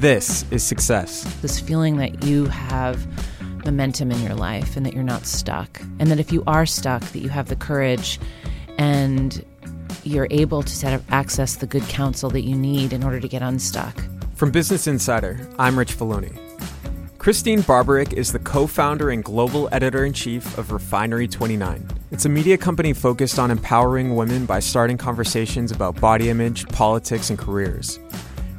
this is success. This feeling that you have momentum in your life and that you're not stuck. And that if you are stuck, that you have the courage and you're able to set up access the good counsel that you need in order to get unstuck. From Business Insider, I'm Rich Feloni. Christene Barberich is the co founder and global editor in chief of Refinery 29. It's a media company focused on empowering women by starting conversations about body image, politics, and careers.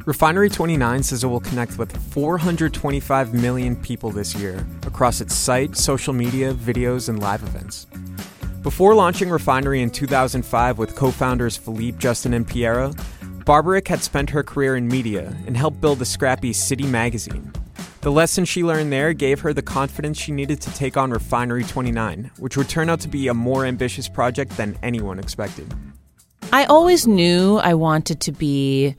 Refinery 29 says it will connect with 425 million people this year across its site, social media, videos, and live events. Before launching Refinery in 2005 with co founders Philippe, Justin, and Piera, Barberich had spent her career in media and helped build the scrappy City magazine. The lesson she learned there gave her the confidence she needed to take on Refinery 29, which would turn out to be a more ambitious project than anyone expected. I always knew I wanted to be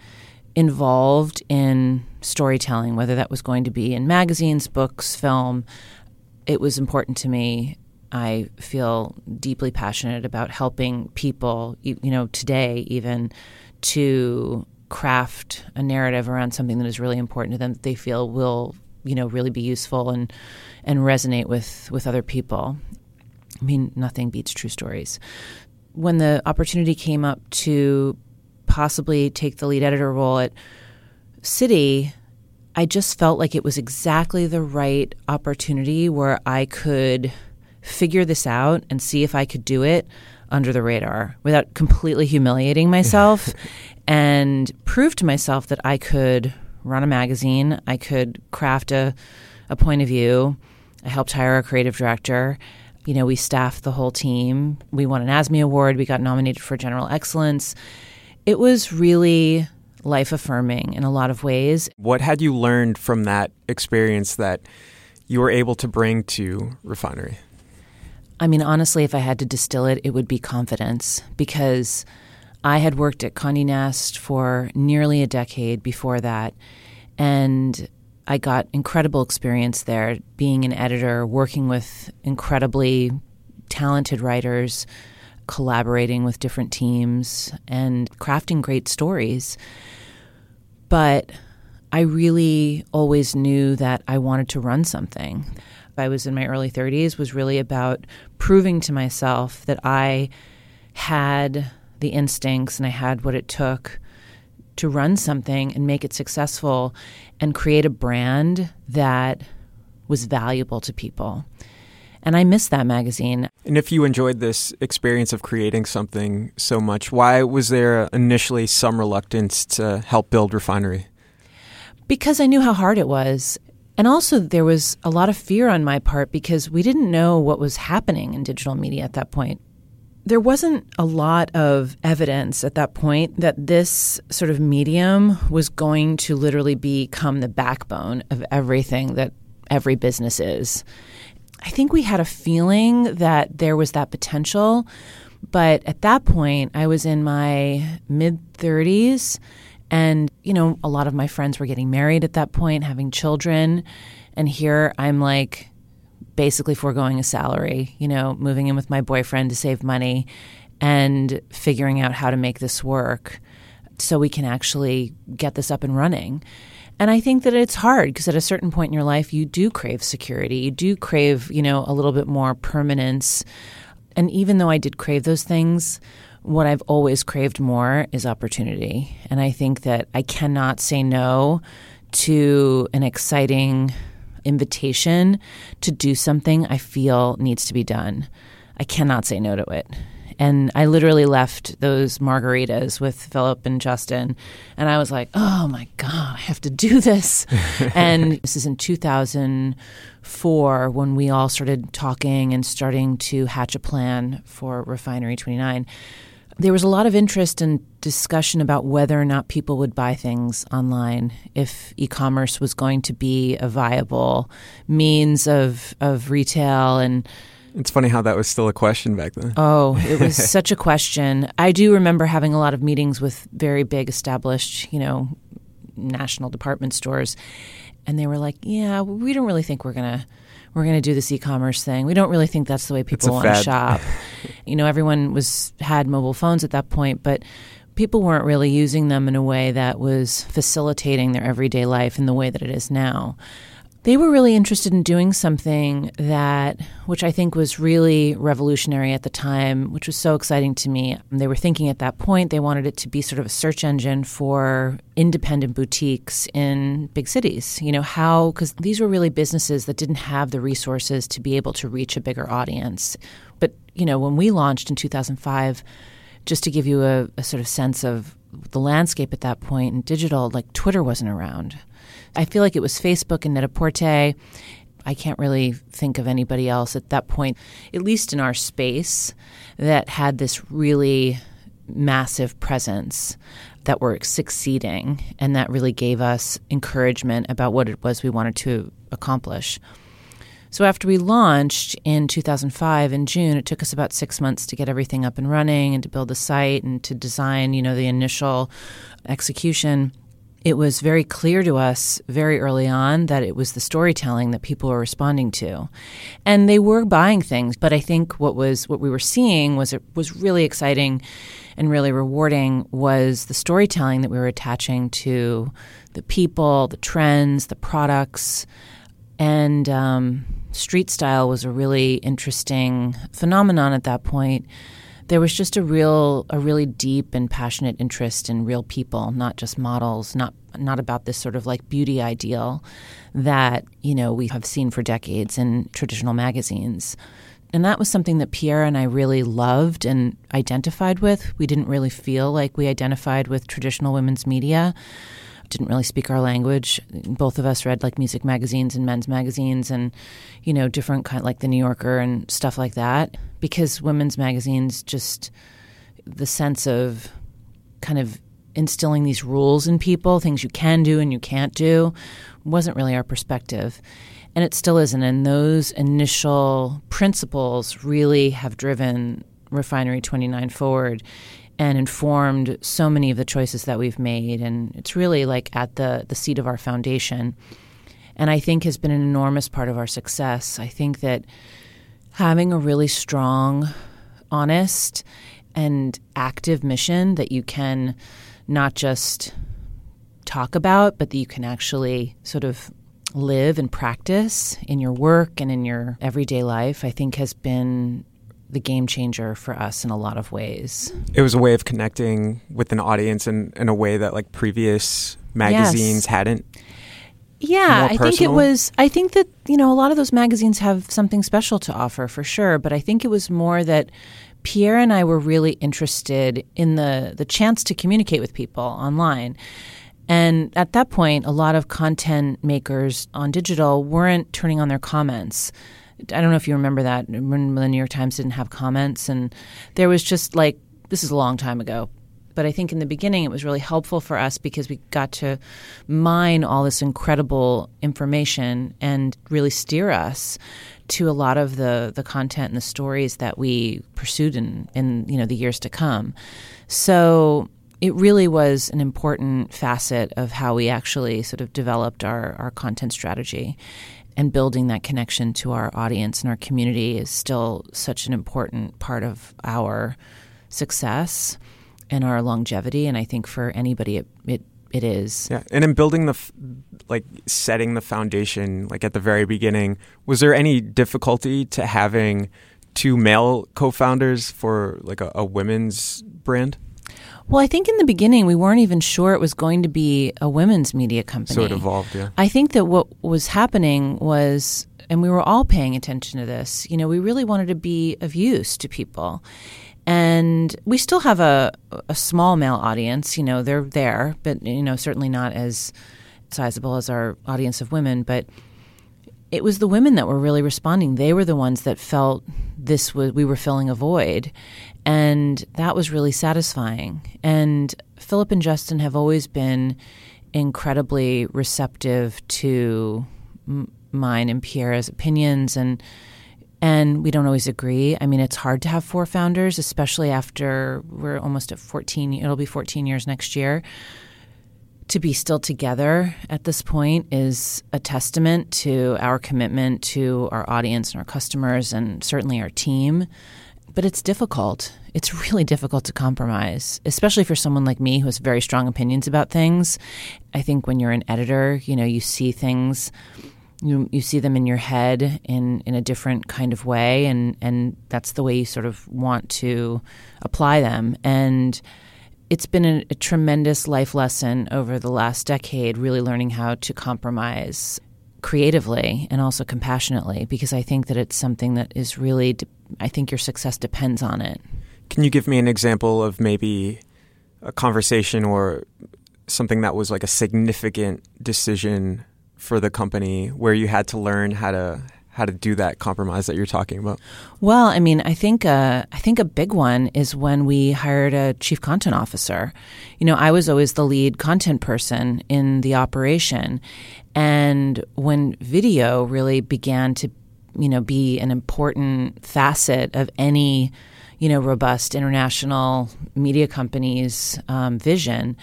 involved in storytelling, whether that was going to be in magazines, books, film. It was important to me. I feel deeply passionate about helping people, you know, today even to craft a narrative around something that is really important to them that they feel will, you know, really be useful and and resonate with with other people. I mean, nothing beats true stories. When the opportunity came up to possibly take the lead editor role at City, I just felt like it was exactly the right opportunity where I could figure this out and see if I could do it under the radar without completely humiliating myself and prove to myself that I could run a magazine, I could craft a, a point of view. I helped hire a creative director. You know, we staffed the whole team. We won an ASME award. We got nominated for General Excellence it was really life affirming in a lot of ways. What had you learned from that experience that you were able to bring to Refinery? I mean, honestly, if I had to distill it, it would be confidence because I had worked at Condé Nast for nearly a decade before that. And I got incredible experience there, being an editor, working with incredibly talented writers collaborating with different teams and crafting great stories. But I really always knew that I wanted to run something. I was in my early 30s was really about proving to myself that I had the instincts and I had what it took to run something and make it successful and create a brand that was valuable to people. And I miss that magazine. And if you enjoyed this experience of creating something so much, why was there initially some reluctance to help build Refinery? Because I knew how hard it was. And also, there was a lot of fear on my part because we didn't know what was happening in digital media at that point. There wasn't a lot of evidence at that point that this sort of medium was going to literally become the backbone of everything that every business is. I think we had a feeling that there was that potential. But at that point, I was in my mid 30s. And, you know, a lot of my friends were getting married at that point, having children. And here I'm like basically foregoing a salary, you know, moving in with my boyfriend to save money and figuring out how to make this work so we can actually get this up and running. And I think that it's hard because at a certain point in your life, you do crave security. You do crave, you know, a little bit more permanence. And even though I did crave those things, what I've always craved more is opportunity. And I think that I cannot say no to an exciting invitation to do something I feel needs to be done. I cannot say no to it. And I literally left those margaritas with Philip and Justin. And I was like, oh my God, I have to do this. and this is in 2004 when we all started talking and starting to hatch a plan for Refinery 29 there was a lot of interest and discussion about whether or not people would buy things online if e-commerce was going to be a viable means of of retail and it's funny how that was still a question back then. Oh, it was such a question. I do remember having a lot of meetings with very big established, you know, national department stores and they were like, "Yeah, we don't really think we're going to we're going to do this e-commerce thing. We don't really think that's the way people want to shop. you know, everyone was had mobile phones at that point, but people weren't really using them in a way that was facilitating their everyday life in the way that it is now they were really interested in doing something that, which I think was really revolutionary at the time, which was so exciting to me. They were thinking at that point they wanted it to be sort of a search engine for independent boutiques in big cities. You know, how, because these were really businesses that didn't have the resources to be able to reach a bigger audience. But, you know, when we launched in 2005, just to give you a, a sort of sense of the landscape at that point in digital, like Twitter wasn't around. I feel like it was Facebook and Net-a-Porter. I can't really think of anybody else at that point, at least in our space, that had this really massive presence that were succeeding and that really gave us encouragement about what it was we wanted to accomplish. So after we launched in 2005 in June, it took us about six months to get everything up and running and to build the site and to design, you know, the initial execution it was very clear to us very early on that it was the storytelling that people were responding to. And they were buying things but i think what was what we were seeing was it was really exciting and really rewarding was the storytelling that we were attaching to the people the trends the products. And um, street style was a really interesting phenomenon at that point there was just a real a really deep and passionate interest in real people, not just models, not not about this sort of like beauty ideal that, you know, we have seen for decades in traditional magazines. And that was something that Piera and I really loved and identified with. We didn't really feel like we identified with traditional women's media didn't really speak our language. Both of us read like music magazines and men's magazines and, you know, different kind like the New Yorker and stuff like that. Because women's magazines just the sense of kind of instilling these rules in people, things you can do and you can't do, wasn't really our perspective. And it still isn't. And those initial principles really have driven Refinery 29 forward and informed so many of the choices that we've made. And it's really like at the, the seat of our foundation. And I think has been an enormous part of our success. I think that having a really strong, honest, and active mission that you can not just talk about, but that you can actually sort of live and practice in your work and in your everyday life, I think has been the game changer for us in a lot of ways. It was a way of connecting with an audience in, in a way that like previous magazines yes. hadn't. Yeah, I think it was. I think that you know a lot of those magazines have something special to offer for sure, but I think it was more that Piera and I were really interested in the the chance to communicate with people online. And at that point, a lot of content makers on digital weren't turning on their comments. I don't know if you remember that when the New York Times didn't have comments, and there was just like this is a long time ago. But I think in the beginning it was really helpful for us because we got to mine all this incredible information and really steer us to a lot of the the content and the stories that we pursued in in you know the years to come. So it really was an important facet of how we actually sort of developed our, our content strategy and building that connection to our audience and our community is still such an important part of our success and our longevity. And I think for anybody, it, it, it is. Yeah. And in building the, like setting the foundation, like at the very beginning, was there any difficulty to having two male co-founders for like a, a women's brand? Well, I think in the beginning we weren't even sure it was going to be a women's media company. So it evolved, yeah. I think that what was happening was, and we were all paying attention to this, you know, we really wanted to be of use to people. And we still have a, a small male audience, you know, they're there, but, you know, certainly not as sizable as our audience of women. But it was the women that were really responding. They were the ones that felt this was, we were filling a void. And that was really satisfying. And Philip and Justin have always been incredibly receptive to m- mine and Piera's opinions and and we don't always agree. I mean, it's hard to have four founders, especially after we're almost at 14 it'll be 14 years next year. To be still together at this point is a testament to our commitment to our audience and our customers and certainly our team but it's difficult. It's really difficult to compromise, especially for someone like me who has very strong opinions about things. I think when you're an editor, you know, you see things you you see them in your head in in a different kind of way and and that's the way you sort of want to apply them and it's been a, a tremendous life lesson over the last decade really learning how to compromise creatively and also compassionately because I think that it's something that is really I think your success depends on it. Can you give me an example of maybe a conversation or something that was like a significant decision for the company where you had to learn how to how to do that compromise that you're talking about? Well, I mean, I think uh, I think a big one is when we hired a chief content officer. You know, I was always the lead content person in the operation, and when video really began to you know, be an important facet of any, you know, robust international media company's um, vision.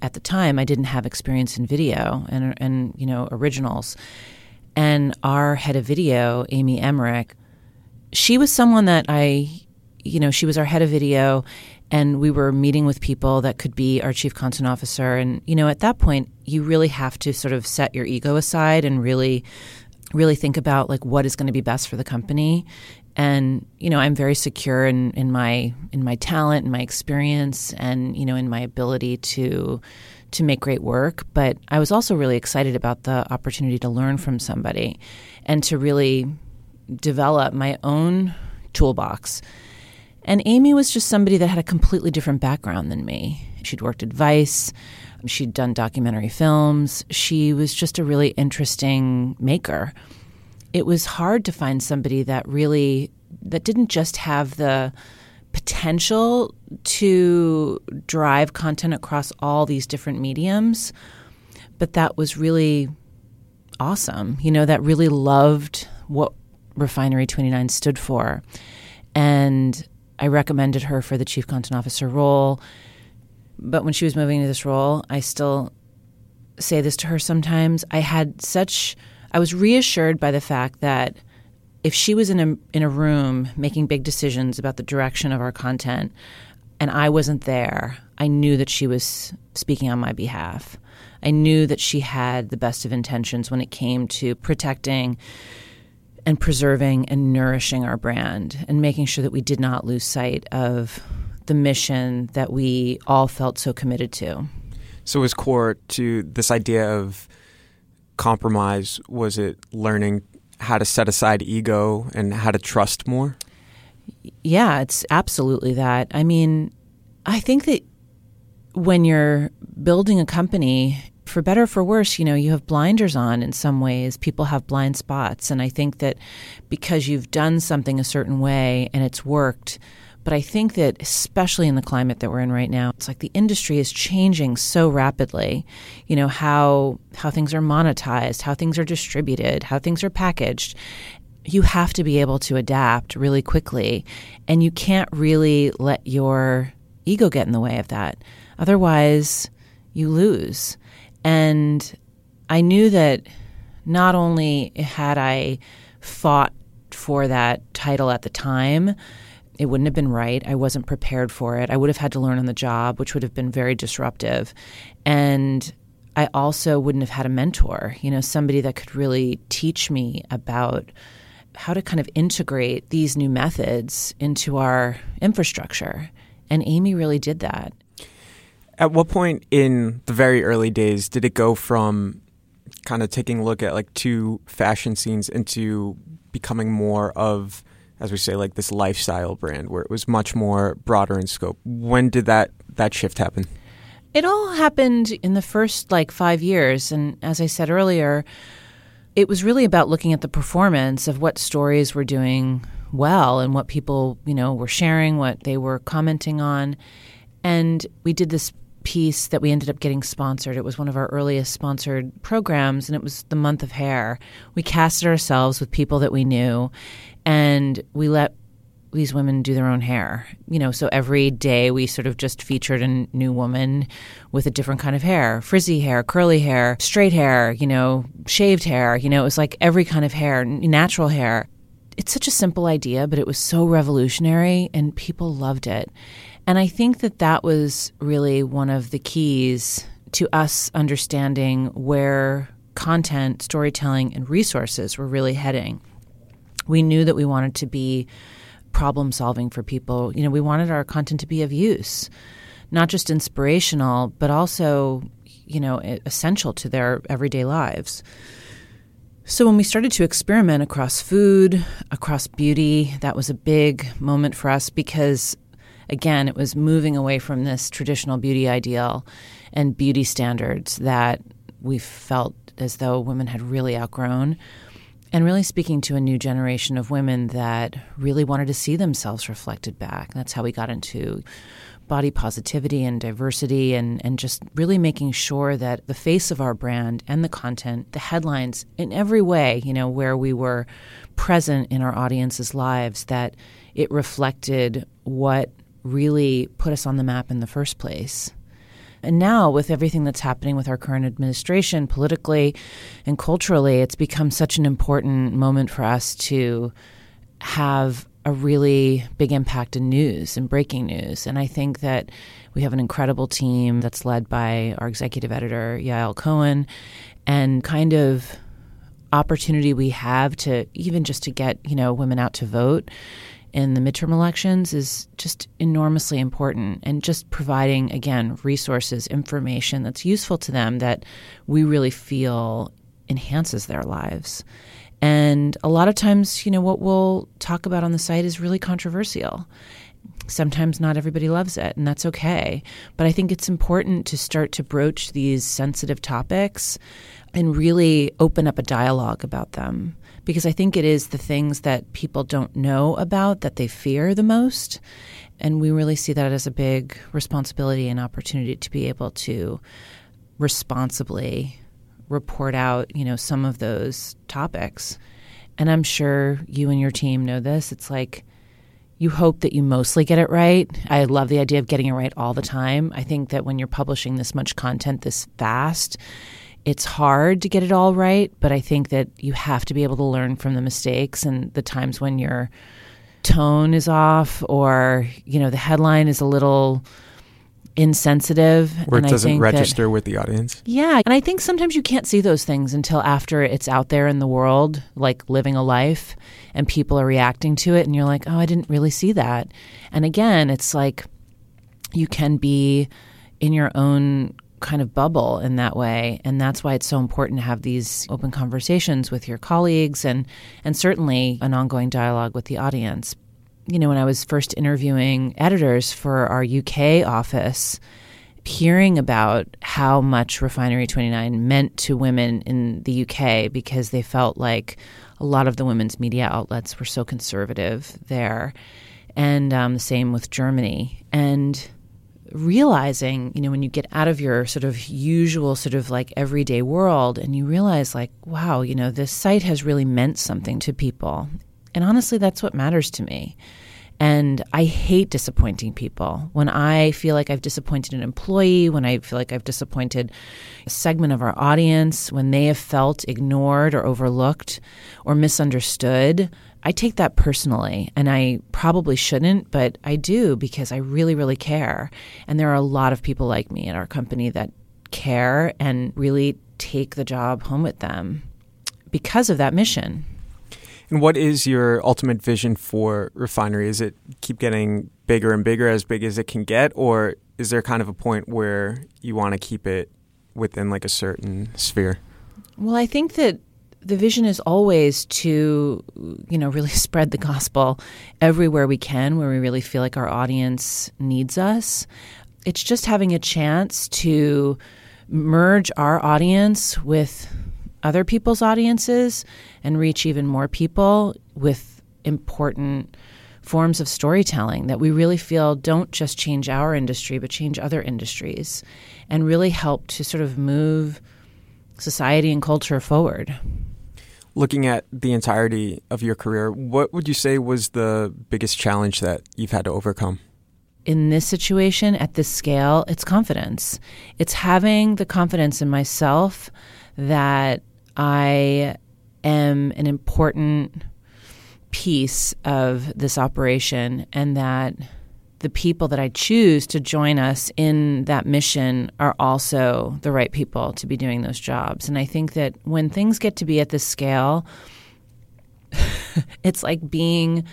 At the time, I didn't have experience in video and, and you know originals. And our head of video, Amy Emmerich, she was someone that I, you know, she was our head of video, and we were meeting with people that could be our chief content officer. And you know, at that point, you really have to sort of set your ego aside and really really think about like what is going to be best for the company. And you know i'm very secure in, in my in my talent and my experience and you know in my ability to to make great work. But i was also really excited about the opportunity to learn from somebody and to really develop my own toolbox and amy was just somebody that had a completely different background than me she'd worked at vice She'd done documentary films. She was just a really interesting maker. It was hard to find somebody that really that didn't just have the potential to drive content across all these different mediums, but that was really awesome. You know, that really loved what Refinery 29 stood for. And I recommended her for the chief content officer role. But when she was moving into this role, I still say this to her sometimes. I had such, I was reassured by the fact that if she was in a in a room making big decisions about the direction of our content, and I wasn't there, I knew that she was speaking on my behalf. I knew that she had the best of intentions when it came to protecting and preserving and nourishing our brand and making sure that we did not lose sight of the mission that we all felt so committed to. So, was core to this idea of compromise? Was it learning how to set aside ego and how to trust more? Yeah, it's absolutely that. I mean, I think that when you're building a company, for better or for worse, you know, you have blinders on in some ways. People have blind spots. And I think that because you've done something a certain way and it's worked, but I think that, especially in the climate that we're in right now, it's like the industry is changing so rapidly. You know how how things are monetized, how things are distributed, how things are packaged. You have to be able to adapt really quickly, and you can't really let your ego get in the way of that. Otherwise, you lose. And I knew that not only had I fought for that title at the time, it wouldn't have been right. I wasn't prepared for it. I would have had to learn on the job, which would have been very disruptive. And I also wouldn't have had a mentor, you know, somebody that could really teach me about how to kind of integrate these new methods into our infrastructure. And Amy really did that. At what point in the very early days did it go from kind of taking a look at like two fashion scenes into becoming more of, as we say, like this lifestyle brand where it was much more broader in scope? When did that that shift happen? It all happened in the first like five years. And as I said earlier, it was really about looking at the performance of what stories were doing well and what people, you know, were sharing, what they were commenting on. And we did this piece that we ended up getting sponsored. It was one of our earliest sponsored programs, and it was the month of hair. We casted ourselves with people that we knew, and we let these women do their own hair. You know, so every day we sort of just featured a new woman with a different kind of hair frizzy hair, curly hair, straight hair, you know, shaved hair. You know, it was like every kind of hair, natural hair. It's such a simple idea, but it was so revolutionary and people loved it. And I think that that was really one of the keys to us understanding where content, storytelling, and resources were really heading. We knew that we wanted to be problem solving for people. You know, we wanted our content to be of use, not just inspirational, but also, you know, essential to their everyday lives. So when we started to experiment across food, across beauty, that was a big moment for us because again, it was moving away from this traditional beauty ideal and beauty standards that we felt as though women had really outgrown and really speaking to a new generation of women that really wanted to see themselves reflected back. That's how we got into body positivity and diversity and, and just really making sure that the face of our brand and the content, the headlines, in every way, you know, where we were present in our audience's lives, that it reflected what really put us on the map in the first place. And now, with everything that's happening with our current administration, politically and culturally, it's become such an important moment for us to have a really big impact in news and breaking news. And I think that we have an incredible team that's led by our executive editor, Yael Cohen, and kind of opportunity we have to even just to get, you know, women out to vote in the midterm elections is just enormously important and just providing again resources information that's useful to them that we really feel enhances their lives. And a lot of times you know what we'll talk about on the site is really controversial. Sometimes not everybody loves it and that's okay. But i think it's important to start to broach these sensitive topics and really open up a dialogue about them because I think it is the things that people don't know about that they fear the most. And we really see that as a big responsibility and opportunity to be able to responsibly report out, you know, some of those topics. And I'm sure you and your team know this. It's like you hope that you mostly get it right. I love the idea of getting it right all the time. I think that when you're publishing this much content this fast, it's hard to get it all right, but I think that you have to be able to learn from the mistakes and the times when your tone is off or, you know, the headline is a little insensitive or it doesn't register that, with the audience. Yeah, and I think sometimes you can't see those things until after it's out there in the world, like living a life and people are reacting to it and you're like, "Oh, I didn't really see that." And again, it's like you can be in your own kind of bubble in that way. And that's why it's so important to have these open conversations with your colleagues and and certainly an ongoing dialogue with the audience. You know when i was first interviewing editors for our UK office hearing about how much refinery 29 meant to women in the UK because they felt like a lot of the women's media outlets were so conservative there. And um, the same with Germany. And realizing, you know, when you get out of your sort of usual sort of like everyday world and you realize like, wow, you know, this site has really meant something to people. And honestly, that's what matters to me. And I hate disappointing people. When I feel like I've disappointed an employee, when I feel like I've disappointed a segment of our audience, when they have felt ignored or overlooked or misunderstood, I take that personally, and I probably shouldn't, but I do because I really, really care. And there are a lot of people like me in our company that care and really take the job home with them because of that mission. And what is your ultimate vision for refinery? Is it keep getting bigger and bigger as big as it can get or is there kind of a point where you want to keep it within like a certain sphere? Well, I think that the vision is always to, you know, really spread the gospel everywhere we can, where we really feel like our audience needs us. It's just having a chance to merge our audience with other people's audiences and reach even more people with important forms of storytelling that we really feel don't just change our industry, but change other industries and really help to sort of move society and culture forward. Looking at the entirety of your career, what would you say was the biggest challenge that you've had to overcome? In this situation, at this scale, it's confidence. It's having the confidence in myself that I am an important piece of this operation and that the people that I choose to join us in that mission are also the right people to be doing those jobs. And I think that when things get to be at this scale, it's like being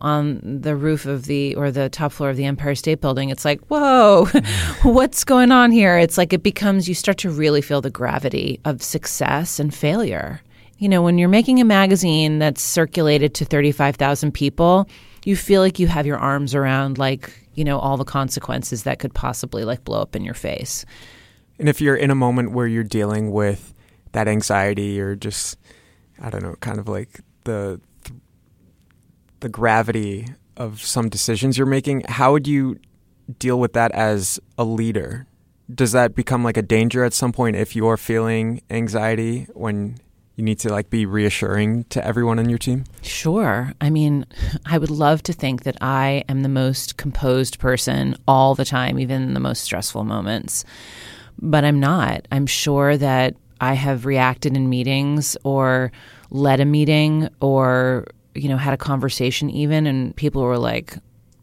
on the roof of the or the top floor of the Empire State Building. It's like, whoa, what's going on here? It's like it becomes you start to really feel the gravity of success and failure. You know, when you're making a magazine that's circulated to 35,000 people, you feel like you have your arms around like you know all the consequences that could possibly like blow up in your face. And if you're in a moment where you're dealing with that anxiety or just i don't know kind of like the the gravity of some decisions you're making how would you deal with that as a leader? Does that become like a danger at some point if you're feeling anxiety when you need to like be reassuring to everyone on your team? Sure. I mean, I would love to think that I am the most composed person all the time, even in the most stressful moments. But I'm not. I'm sure that I have reacted in meetings or led a meeting or, you know, had a conversation even and people were like,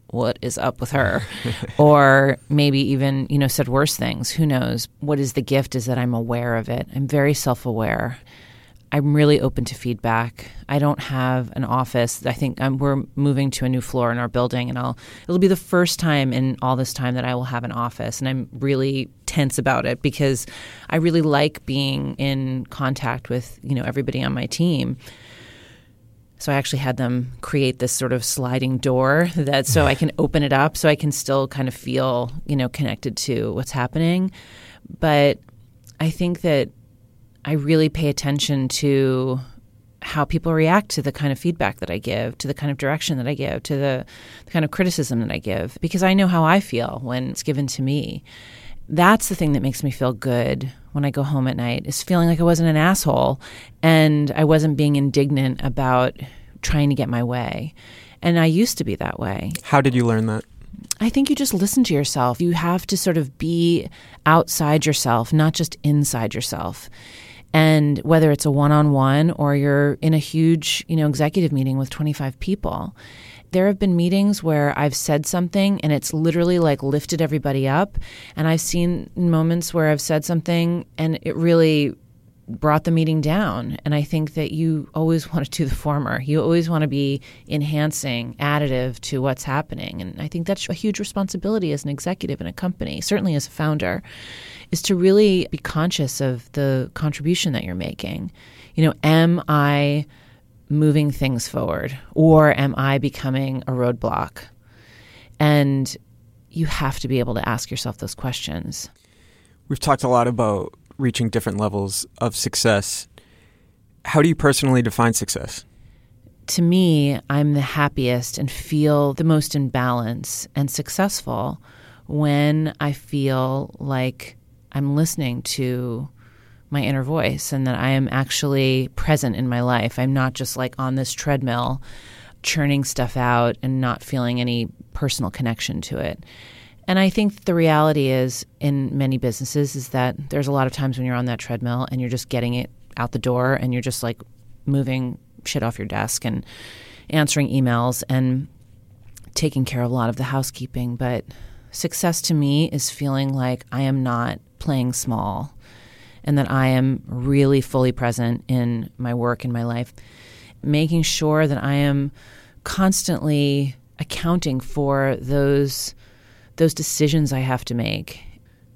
what is up with her? or maybe even, you know, said worse things. Who knows? What is the gift is that I'm aware of it. I'm very self aware. I'm really open to feedback. I don't have an office. I think um, we're moving to a new floor in our building, and I'll it'll be the first time in all this time that I will have an office, and I'm really tense about it because I really like being in contact with you know everybody on my team. So I actually had them create this sort of sliding door that so I can open it up so I can still kind of feel you know connected to what's happening, but I think that I really pay attention to how people react to the kind of feedback that I give, to the kind of direction that I give, to the, the, kind of criticism that I give, because I know how I feel when it's given to me. That's the thing that makes me feel good when I go home at night is feeling like I wasn't an asshole and I wasn't being indignant about trying to get my way. And I used to be that way. How did you learn that? I think you just listen to yourself. You have to sort of be outside yourself, not just inside yourself. And whether it's a one on one or you're in a huge, you know, executive meeting with 25 people, there have been meetings where I've said something and it's literally like lifted everybody up. And I've seen moments where I've said something and it really brought the meeting down. And I think that you always want to do the former. You always want to be enhancing, additive to what's happening. And I think that's a huge responsibility as an executive in a company, certainly as a founder is to really be conscious of the contribution that you're making. You know, am I moving things forward or am I becoming a roadblock? And you have to be able to ask yourself those questions. We've talked a lot about reaching different levels of success. How do you personally define success? To me, I'm the happiest and feel the most in balance and successful when I feel like I'm listening to my inner voice and that I am actually present in my life. I'm not just like on this treadmill churning stuff out and not feeling any personal connection to it. And I think the reality is in many businesses is that there's a lot of times when you're on that treadmill and you're just getting it out the door and you're just like moving shit off your desk and answering emails and taking care of a lot of the housekeeping. But success to me is feeling like I am not playing small and that I am really fully present in my work and my life. making sure that I am constantly accounting for those those decisions I have to make.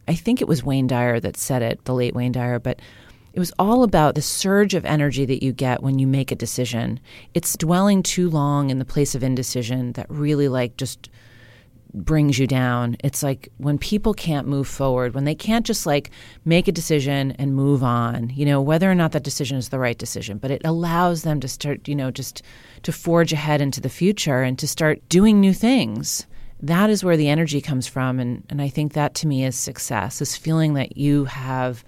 I think it was Wayne Dyer that said it, the late Wayne Dyer, but it was all about the surge of energy that you get when you make a decision. It's dwelling too long in the place of indecision that really like just brings you down. It's like when people can't move forward, when they can't just like make a decision and move on, you know, whether or not that decision is the right decision, but it allows them to start, you know, just to forge ahead into the future and to start doing new things. That is where the energy comes from. And, and I think that to me is success, is feeling that you have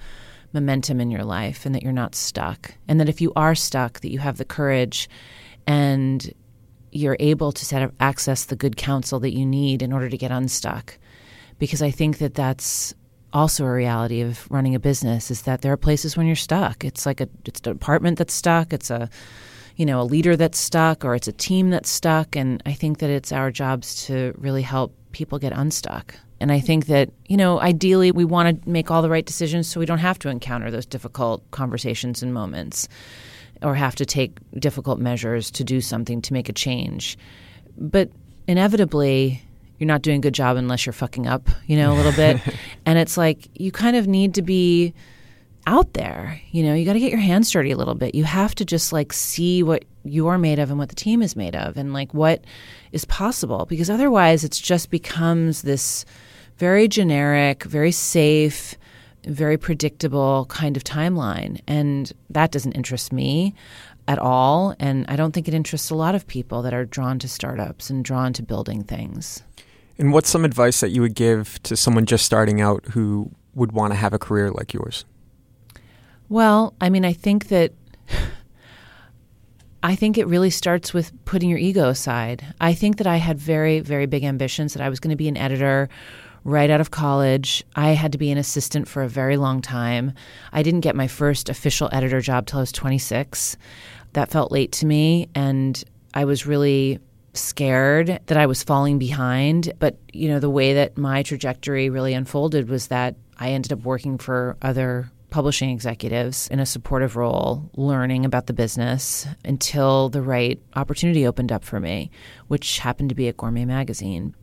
momentum in your life and that you're not stuck. And that if you are stuck, that you have the courage and you're able to set up, access the good counsel that you need in order to get unstuck. Because I think that that's also a reality of running a business is that there are places when you're stuck. It's like a it's a department that's stuck. It's a you know a leader that's stuck, or it's a team that's stuck. And I think that it's our jobs to really help people get unstuck. And I think that, you know, ideally we want to make all the right decisions so we don't have to encounter those difficult conversations and moments or have to take difficult measures to do something to make a change. But inevitably, you're not doing a good job unless you're fucking up, you know, a little bit. and it's like you kind of need to be out there. You know, you got to get your hands dirty a little bit. You have to just like see what you're made of and what the team is made of and like what is possible because otherwise it just becomes this very generic, very safe, very predictable kind of timeline. And that doesn't interest me at all. And I don't think it interests a lot of people that are drawn to startups and drawn to building things. And what's some advice that you would give to someone just starting out who would want to have a career like yours? Well, I mean, I think that. I think it really starts with putting your ego aside. I think that I had very, very big ambitions that I was going to be an editor right out of college. I had to be an assistant for a very long time. I didn't get my first official editor job till I was 26. That felt late to me, and I was really scared that I was falling behind. But, you know, the way that my trajectory really unfolded was that I ended up working for other publishing executives in a supportive role, learning about the business until the right opportunity opened up for me, which happened to be at Gourmet Magazine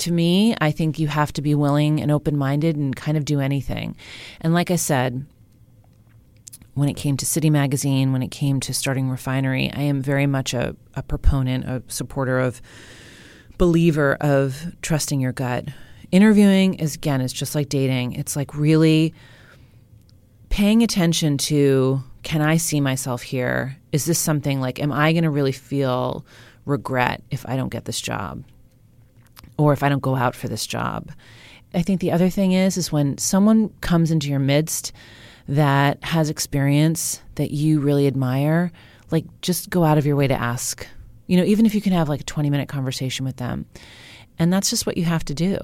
to me, I think you have to be willing and open minded and kind of do anything. And like I said, when it came to City Magazine, when it came to starting Refinery, I am very much a, a proponent, a supporter of, believer of trusting your gut. Interviewing is, again, it's just like dating. It's like really paying attention to can I see myself here? Is this something like, am I going to really feel regret if I don't get this job? Or if I don't go out for this job. I think the other thing is is when someone comes into your midst that has experience that you really admire, like just go out of your way to ask. You know, even if you can have like a 20 minute conversation with them. And that's just what you have to do.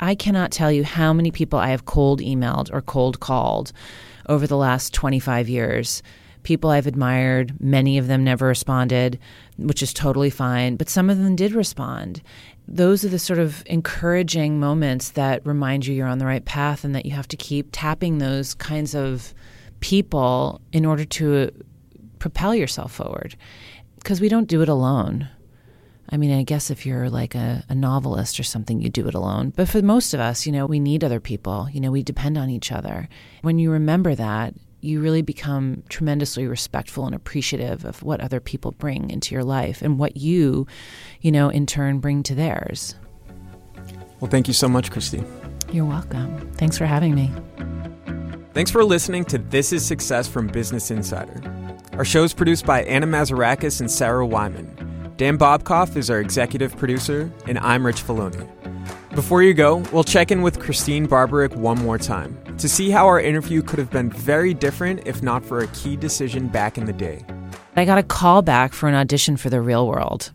I cannot tell you how many people I have cold emailed or cold called over the last 25 years. People I've admired, many of them never responded, which is totally fine, but some of them did respond those are the sort of encouraging moments that remind you you're on the right path and that you have to keep tapping those kinds of people in order to propel yourself forward. Because we don't do it alone. I mean, I guess if you're like a, a, novelist or something, you do it alone. But for most of us, you know, we need other people. You know, we depend on each other. When you remember that, you really become tremendously respectful and appreciative of what other people bring into your life and what you, you know, in turn bring to theirs. Well, thank you so much, Christene. You're welcome. Thanks for having me. Thanks for listening to This is Success from Business Insider. Our show is produced by Anna Mazarakis and Sarah Wyman. Dan Bobkoff is our executive producer, and I'm Rich Feloni. Before you go, we'll check in with Christene Barberich one more time to see how our interview could have been very different if not for a key decision back in the day. I got a call back for an audition for The Real World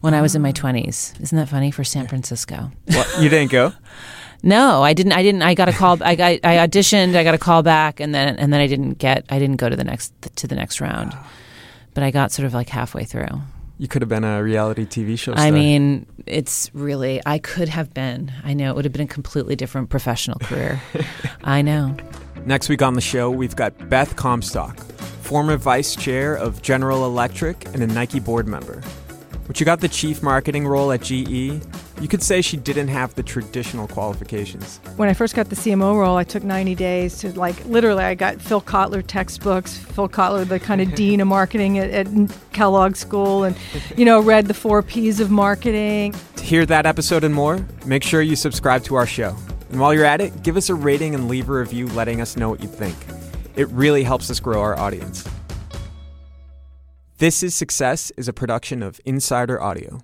when I was in my 20s. Isn't that funny for San Francisco? you didn't go? No, I didn't. I didn't. I got a call. I got. I auditioned. I got a call back, and then and then I didn't get. I didn't go to the next to the next round, ah. but I got sort of like halfway through. You could have been a reality TV show star. I mean, it's really, I could have been. I know it would have been a completely different professional career. I know. Next week on the show, we've got Beth Comstock, former vice chair of General Electric, and a Nike board member. When she got the chief marketing role at GE, you could say she didn't have the traditional qualifications. When I first got the CMO role, I took 90 days to like literally. I got Phil Kotler textbooks. Phil Kotler, the kind of dean of marketing at, at Kellogg School, and you know, read the four P's of marketing. To hear that episode and more, make sure you subscribe to our show. And while you're at it, give us a rating and leave a review letting us know what you think. It really helps us grow our audience. This is Success is a production of Insider Audio.